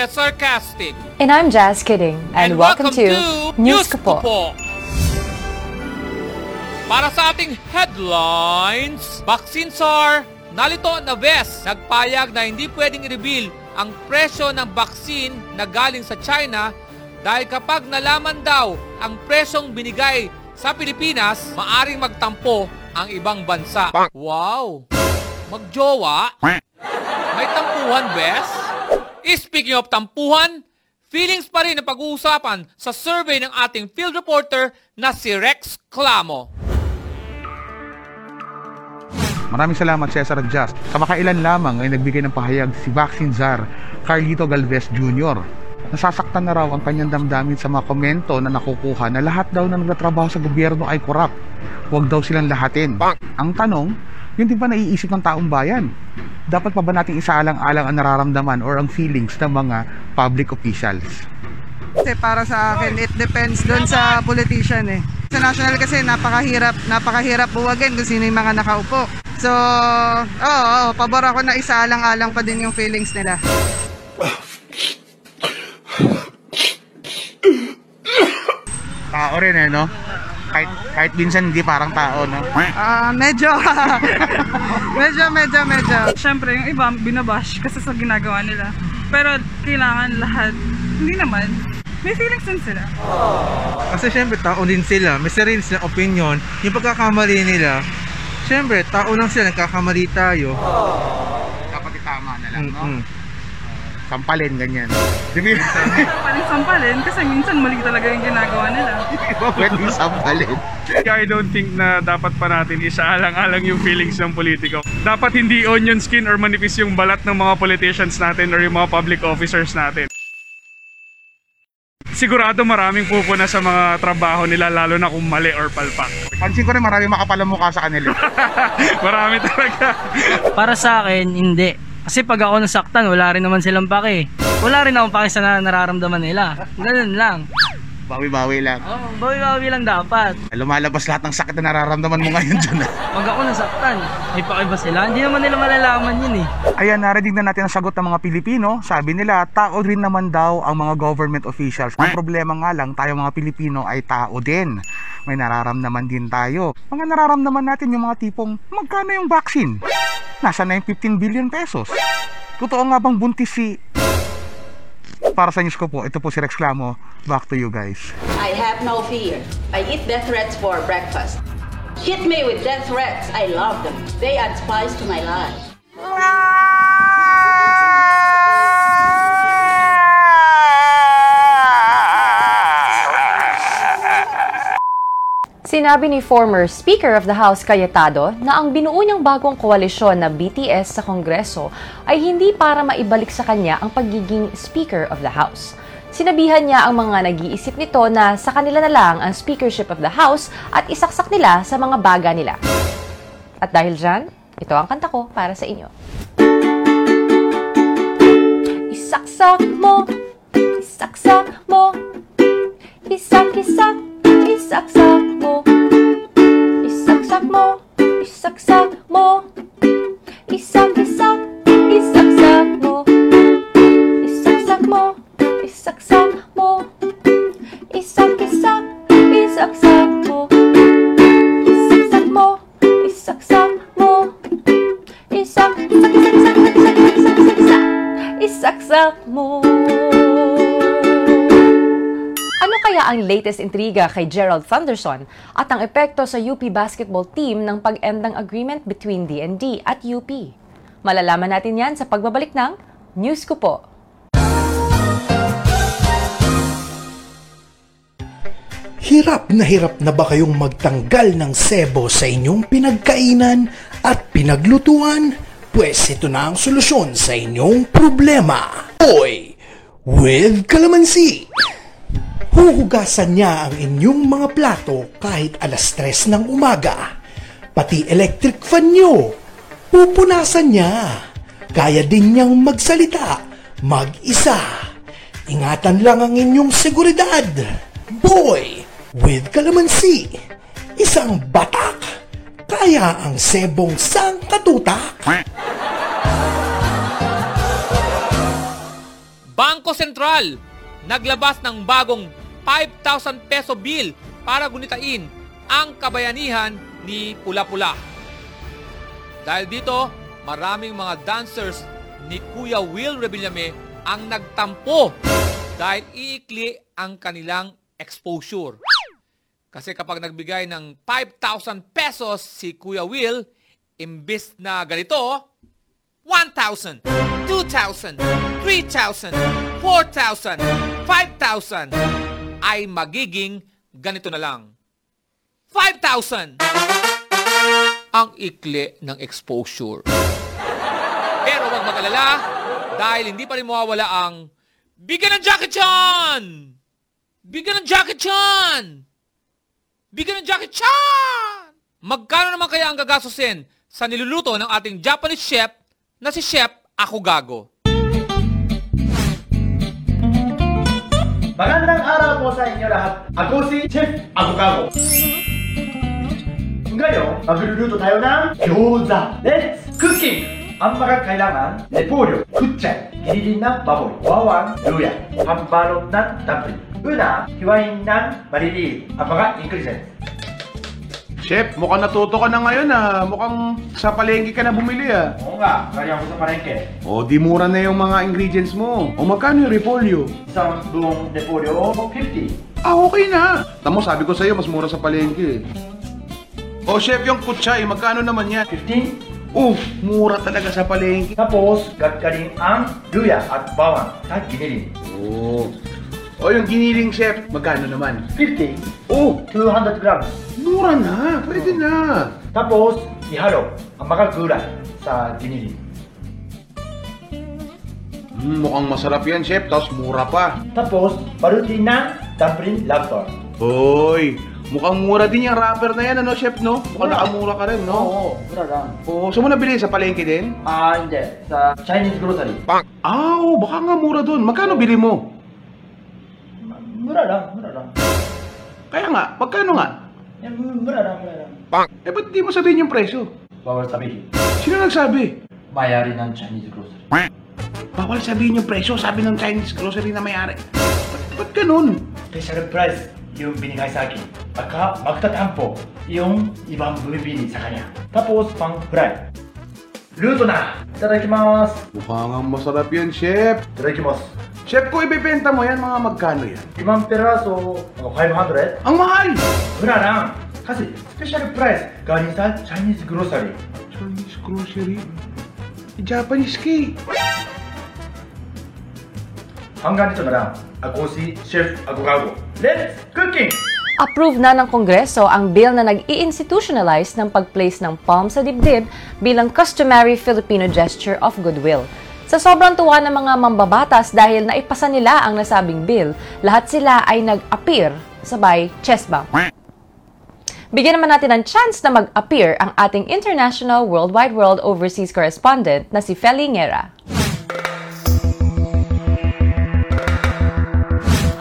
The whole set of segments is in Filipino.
Seth Sarcastic. And I'm Jazz Kidding. And, welcome, to, News Ko Kapo. Po. Para sa ating headlines, Vaccine Czar, nalito na VES, nagpayag na hindi pwedeng i-reveal ang presyo ng vaccine na galing sa China dahil kapag nalaman daw ang presyong binigay sa Pilipinas, maaring magtampo ang ibang bansa. Wow! Magjowa? May tampuhan, Bes? Speaking of tampuhan, feelings pa rin ang pag-uusapan sa survey ng ating field reporter na si Rex Clamo. Maraming salamat Cesar at Just. Kamakailan lamang ay nagbigay ng pahayag si Vaccine Czar Carlito Galvez Jr. Nasasaktan na raw ang kanyang damdamin sa mga komento na nakukuha na lahat daw na nagtatrabaho sa gobyerno ay korap. Huwag daw silang lahatin. Ang tanong, yun di ba naiisip ng taong bayan? Dapat pa ba nating isaalang-alang ang nararamdaman or ang feelings ng mga public officials? Kasi para sa akin, it depends doon sa politician eh. Sa national kasi napakahirap, napakahirap buwagin kung sino yung mga nakaupo. So, oo, oo, pabor ako na isaalang-alang pa din yung feelings nila. Tao rin eh, no? Kahit, kahit minsan hindi parang tao, no? Ah, medyo, medyo, medyo, medyo. Siyempre, yung iba binabash kasi sa ginagawa nila. Pero kailangan lahat, hindi naman. May feelings din sila. Kasi syempre tao din sila, may sarili silang opinion. Yung pagkakamali nila, syempre tao lang sila, nagkakamali tayo. Dapat itama na lang, no? Mm-mm. Sampalin, ganyan. Di ba? Paling sampalin kasi minsan mali talaga yung ginagawa nila. Iba pwedeng sampalin. I don't think na dapat pa natin isaalang-alang yung feelings ng politiko. Dapat hindi onion skin or manipis yung balat ng mga politicians natin or yung mga public officers natin. Sigurado maraming pupuna sa mga trabaho nila lalo na kung mali or palpak. Pansin ko rin marami makapal ang mukha sa kanila. Marami talaga. Para sa akin, hindi. Kasi pag ako nasaktan, wala rin naman silang pake. Wala rin akong pake sa na- nararamdaman nila. Ganun lang. Bawi-bawi lang. Oh, bawi-bawi lang dapat. Lumalabas lahat ng sakit na nararamdaman mo ngayon dyan. ah. Pag ako nasaktan, may pake ba sila? Hindi naman nila malalaman yun eh. Ayan, narinig na natin ang sagot ng mga Pilipino. Sabi nila, tao rin naman daw ang mga government officials. Ang problema nga lang, tayo mga Pilipino ay tao din. May nararamdaman din tayo. Mga nararamdaman natin yung mga tipong, magkano yung vaccine? Nasa na yung 15 billion pesos? Totoo nga bang buntis si... Para sa news ko po, ito po si Rex Clamo. Back to you guys. I have no fear. I eat death threats for breakfast. Hit me with death threats. I love them. They add spice to my life. Sinabi ni former Speaker of the House Cayetado na ang binuo niyang bagong koalisyon na BTS sa Kongreso ay hindi para maibalik sa kanya ang pagiging Speaker of the House. Sinabihan niya ang mga nag-iisip nito na sa kanila na lang ang Speakership of the House at isaksak nila sa mga baga nila. At dahil dyan, ito ang kanta ko para sa inyo. Isaksak mo, isaksak mo, isak-isak, isaksak 一撒一撒，么一撒。Kaya ang latest intriga kay Gerald Thunderson at ang epekto sa UP basketball team ng pag-end ng agreement between DND at UP? Malalaman natin yan sa pagbabalik ng News ko po. Hirap na hirap na ba kayong magtanggal ng sebo sa inyong pinagkainan at pinaglutuan? Pwes ito na ang solusyon sa inyong problema. Boy with Calamansi. Huhugasan niya ang inyong mga plato kahit alas tres ng umaga. Pati electric fan nyo. Pupunasan niya. Kaya din niyang magsalita. Mag-isa. Ingatan lang ang inyong seguridad. Boy with Calamansi. Isang batak. Kaya ang sebong sangkatutak. Bangko Sentral naglabas ng bagong 5,000 peso bill para gunitain ang kabayanihan ni Pula-Pula. Dahil dito, maraming mga dancers ni Kuya Will Revillame ang nagtampo dahil iikli ang kanilang exposure. Kasi kapag nagbigay ng 5,000 pesos si Kuya Will, imbis na ganito, 1,000, 2,000, 3,000, 4,000, 5,000 ay magiging ganito na lang. 5,000 ang ikli ng exposure. Pero wag mag-alala dahil hindi pa rin mawawala ang Bigyan ng Jackie Chan! Bigyan ng Jackie Chan! Bigyan ng Jackie Chan! Magkano naman kaya ang gagastusin sa niluluto ng ating Japanese chef na si Chef Ako Gago? Magandang araw po sa inyo lahat. Ako si Chef Agogago. Ngayon, magluluto tayo ng gyoza. Let's cooking! Ang mga kailangan, repolyo, kutchay, giniling ng baboy, bawang, luya, pambalot ng dumpling. Una, hiwain ng maliliit ang mga ingredients. Chef, mukhang natuto ka na ngayon ah. Mukhang sa palengke ka na bumili ah. Oo nga, kaya ako sa palengke. O, di mura na yung mga ingredients mo. O, magkano yung repolyo? Isang buong repolyo, 50. Ah, okay na. Tamo, sabi ko sa'yo, mas mura sa palengke. O, chef, yung kutsay, magkano naman yan? 15. Oh, mura talaga sa palengke. Tapos, gagaling ang luya at bawang sa giniling. Oo. O, yung giniling, chef, magkano naman? 50. Oh, 200 grams. mura na. Pwede na. Tapos, ihalo ang mga gulay sa giniling. Hmm, mukhang masarap yan, chef. Tapos mura pa. Tapos, balutin ng dumpling lobster. Hoy, mukhang mura din yung wrapper na yan, ano, chef, no? Mukhang Mura. nakamura ka rin, no? Oo, mura lang. Oo, saan mo nabili? Sa palengke din? Ah, hindi. Sa Chinese grocery. Ah, oh, baka nga mura doon. Magkano bili mo? Mura lang, mura lang. Kaya nga, magkano nga? Eh, Mura lang, mura lang. Eh, ba't di mo sabihin yung presyo? Bawal sabihin. Sino nagsabi? Mayari ng Chinese grocery. Bawal sabihin yung presyo, sabi ng Chinese grocery na may-ari. Ba't, ba't ganun? Special price yung binigay sa akin. Baka magtatampo yung ibang bumibili sa kanya. Tapos, pang fry. Luto na! Itadakimasu! Mukhang ang masarap yan, chef. Itadakimasu! Chef, kung ibibenta mo yan, mga magkano yan? Limang peraso, ano, 500? Ang mahal! Mura lang! Kasi, special price galing sa Chinese grocery. Chinese grocery? Eh, Japanese cake. Hanggang dito na lang. Ako si Chef Agogago. Let's cooking! Approve na ng Kongreso ang bill na nag-i-institutionalize ng pag-place ng palm sa dibdib bilang customary Filipino gesture of goodwill. Sa sobrang tuwa ng mga mambabatas dahil naipasa nila ang nasabing bill, lahat sila ay nag-appear sabay chest bump. Bigyan naman natin ng chance na mag-appear ang ating international worldwide world overseas correspondent na si Feli Ngera.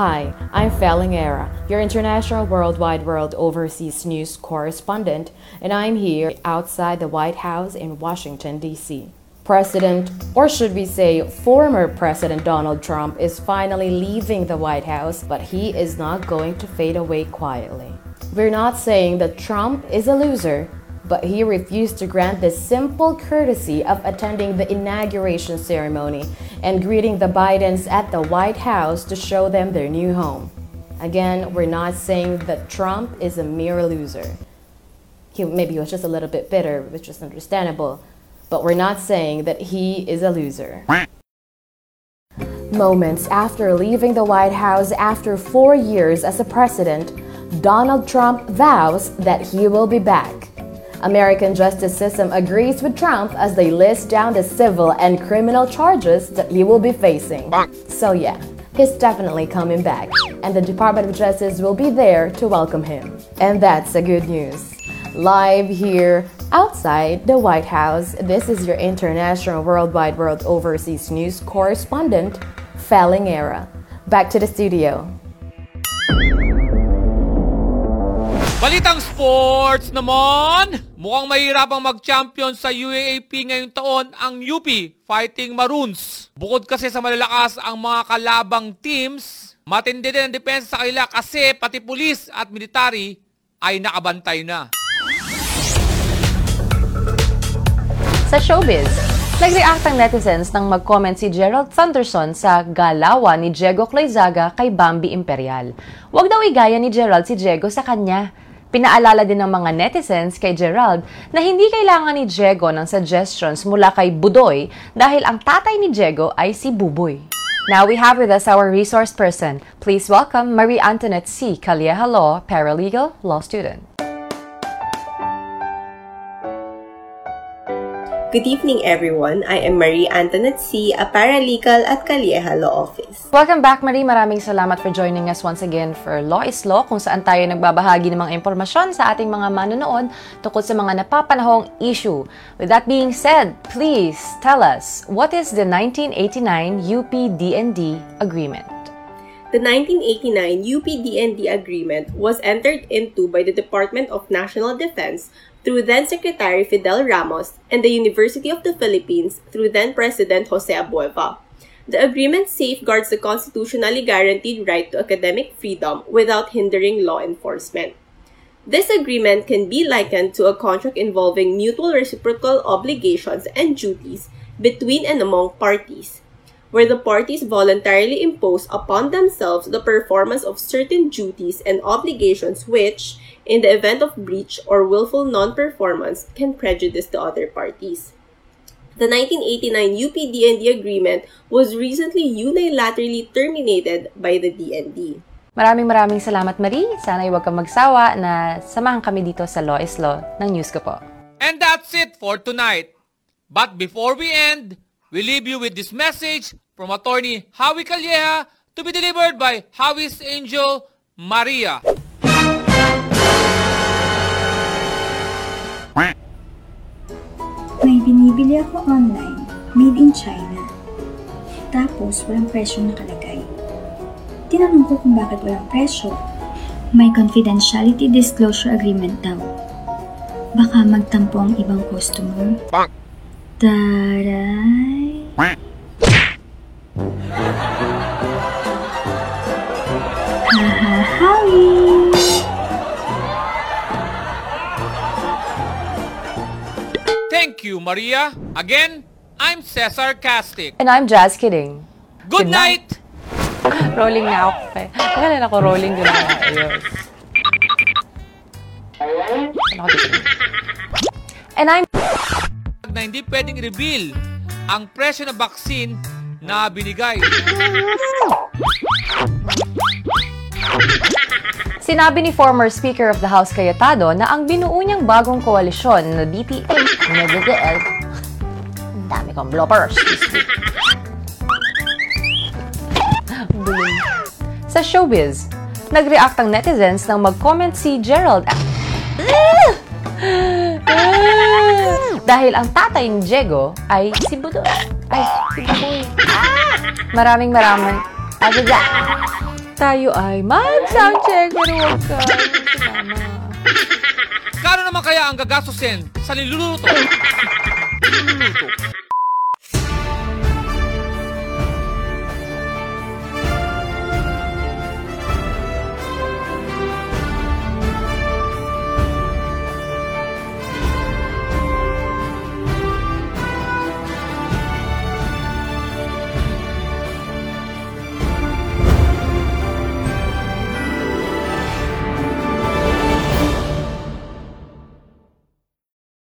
Hi, I'm Felingera, your international worldwide world overseas news correspondent, and I'm here outside the White House in Washington, D.C. President, or should we say former President Donald Trump, is finally leaving the White House, but he is not going to fade away quietly. We're not saying that Trump is a loser, but he refused to grant the simple courtesy of attending the inauguration ceremony and greeting the Bidens at the White House to show them their new home. Again, we're not saying that Trump is a mere loser. He maybe he was just a little bit bitter, which is understandable, but we're not saying that he is a loser. Moments after leaving the White House after four years as a president, Donald Trump vows that he will be back. American justice system agrees with Trump as they list down the civil and criminal charges that he will be facing. So yeah, he's definitely coming back, and the Department of Justice will be there to welcome him. And that's the good news. Live here outside the White House, this is your international worldwide world overseas news correspondent, Felling Era. Back to the studio. Balitang sports naman! Mukhang mahirapang mag-champion sa UAAP ngayong taon ang UP Fighting Maroons. Bukod kasi sa malalakas ang mga kalabang teams, matindi din ang depensa sa kanila kasi pati pulis at military ay nakabantay na. Sa showbiz, nag-react ang netizens nang mag-comment si Gerald Thunderson sa galawa ni Diego Clayzaga kay Bambi Imperial. Huwag daw igaya ni Gerald si Diego sa kanya. Pinaalala din ng mga netizens kay Gerald na hindi kailangan ni Diego ng suggestions mula kay Budoy dahil ang tatay ni Diego ay si Buboy. Now we have with us our resource person. Please welcome Marie Antoinette C. Calieja Law, paralegal, law student. Good evening, everyone. I am Marie Antoinette C., a paralegal at Calieja Law Office. Welcome back, Marie. Maraming salamat for joining us once again for Law is Law, kung saan tayo nagbabahagi ng mga impormasyon sa ating mga manonood tungkol sa mga napapanahong issue. With that being said, please tell us, what is the 1989 UP-DND Agreement? The 1989 UP-DND Agreement was entered into by the Department of National Defense through then Secretary Fidel Ramos and the University of the Philippines through then President Jose Abueva. The agreement safeguards the constitutionally guaranteed right to academic freedom without hindering law enforcement. This agreement can be likened to a contract involving mutual reciprocal obligations and duties between and among parties, where the parties voluntarily impose upon themselves the performance of certain duties and obligations which, in the event of breach or willful non-performance, can prejudice the other parties. The 1989 UP-DND agreement was recently unilaterally terminated by the DND. Maraming maraming salamat, Marie. Sana huwag kang magsawa na samahan kami dito sa Law is Law ng News ko po. And that's it for tonight. But before we end, we leave you with this message from attorney Howie Calleja to be delivered by Howie's angel, Maria. May binibili ako online, made in China. Tapos, walang presyo nakalagay. Tinanong ko kung bakit walang presyo. May confidentiality disclosure agreement daw. Baka magtampo ang ibang customer. Taray! Maria. Again, I'm Cesar Castic. And I'm Jazz Kidding. Good, night. rolling na ako. Okay. Akala rolling din ako. Ayos. Ano ako dito? And I'm na hindi pwedeng reveal ang presyo ng vaccine na binigay. Sinabi ni former Speaker of the House Cayetano na ang binuo niyang bagong koalisyon na BTM na DDL ang dami kong bloopers. Sa showbiz, nag-react ang netizens nang mag-comment si Gerald dahil ang tatay ni Diego ay si Budoy. Ay, si Budoy. Maraming maraming. Agaga. Tayo ay mag-soundcheck pero huwag ka. Kano naman kaya ang gagastusin sa niluluto? Niluluto.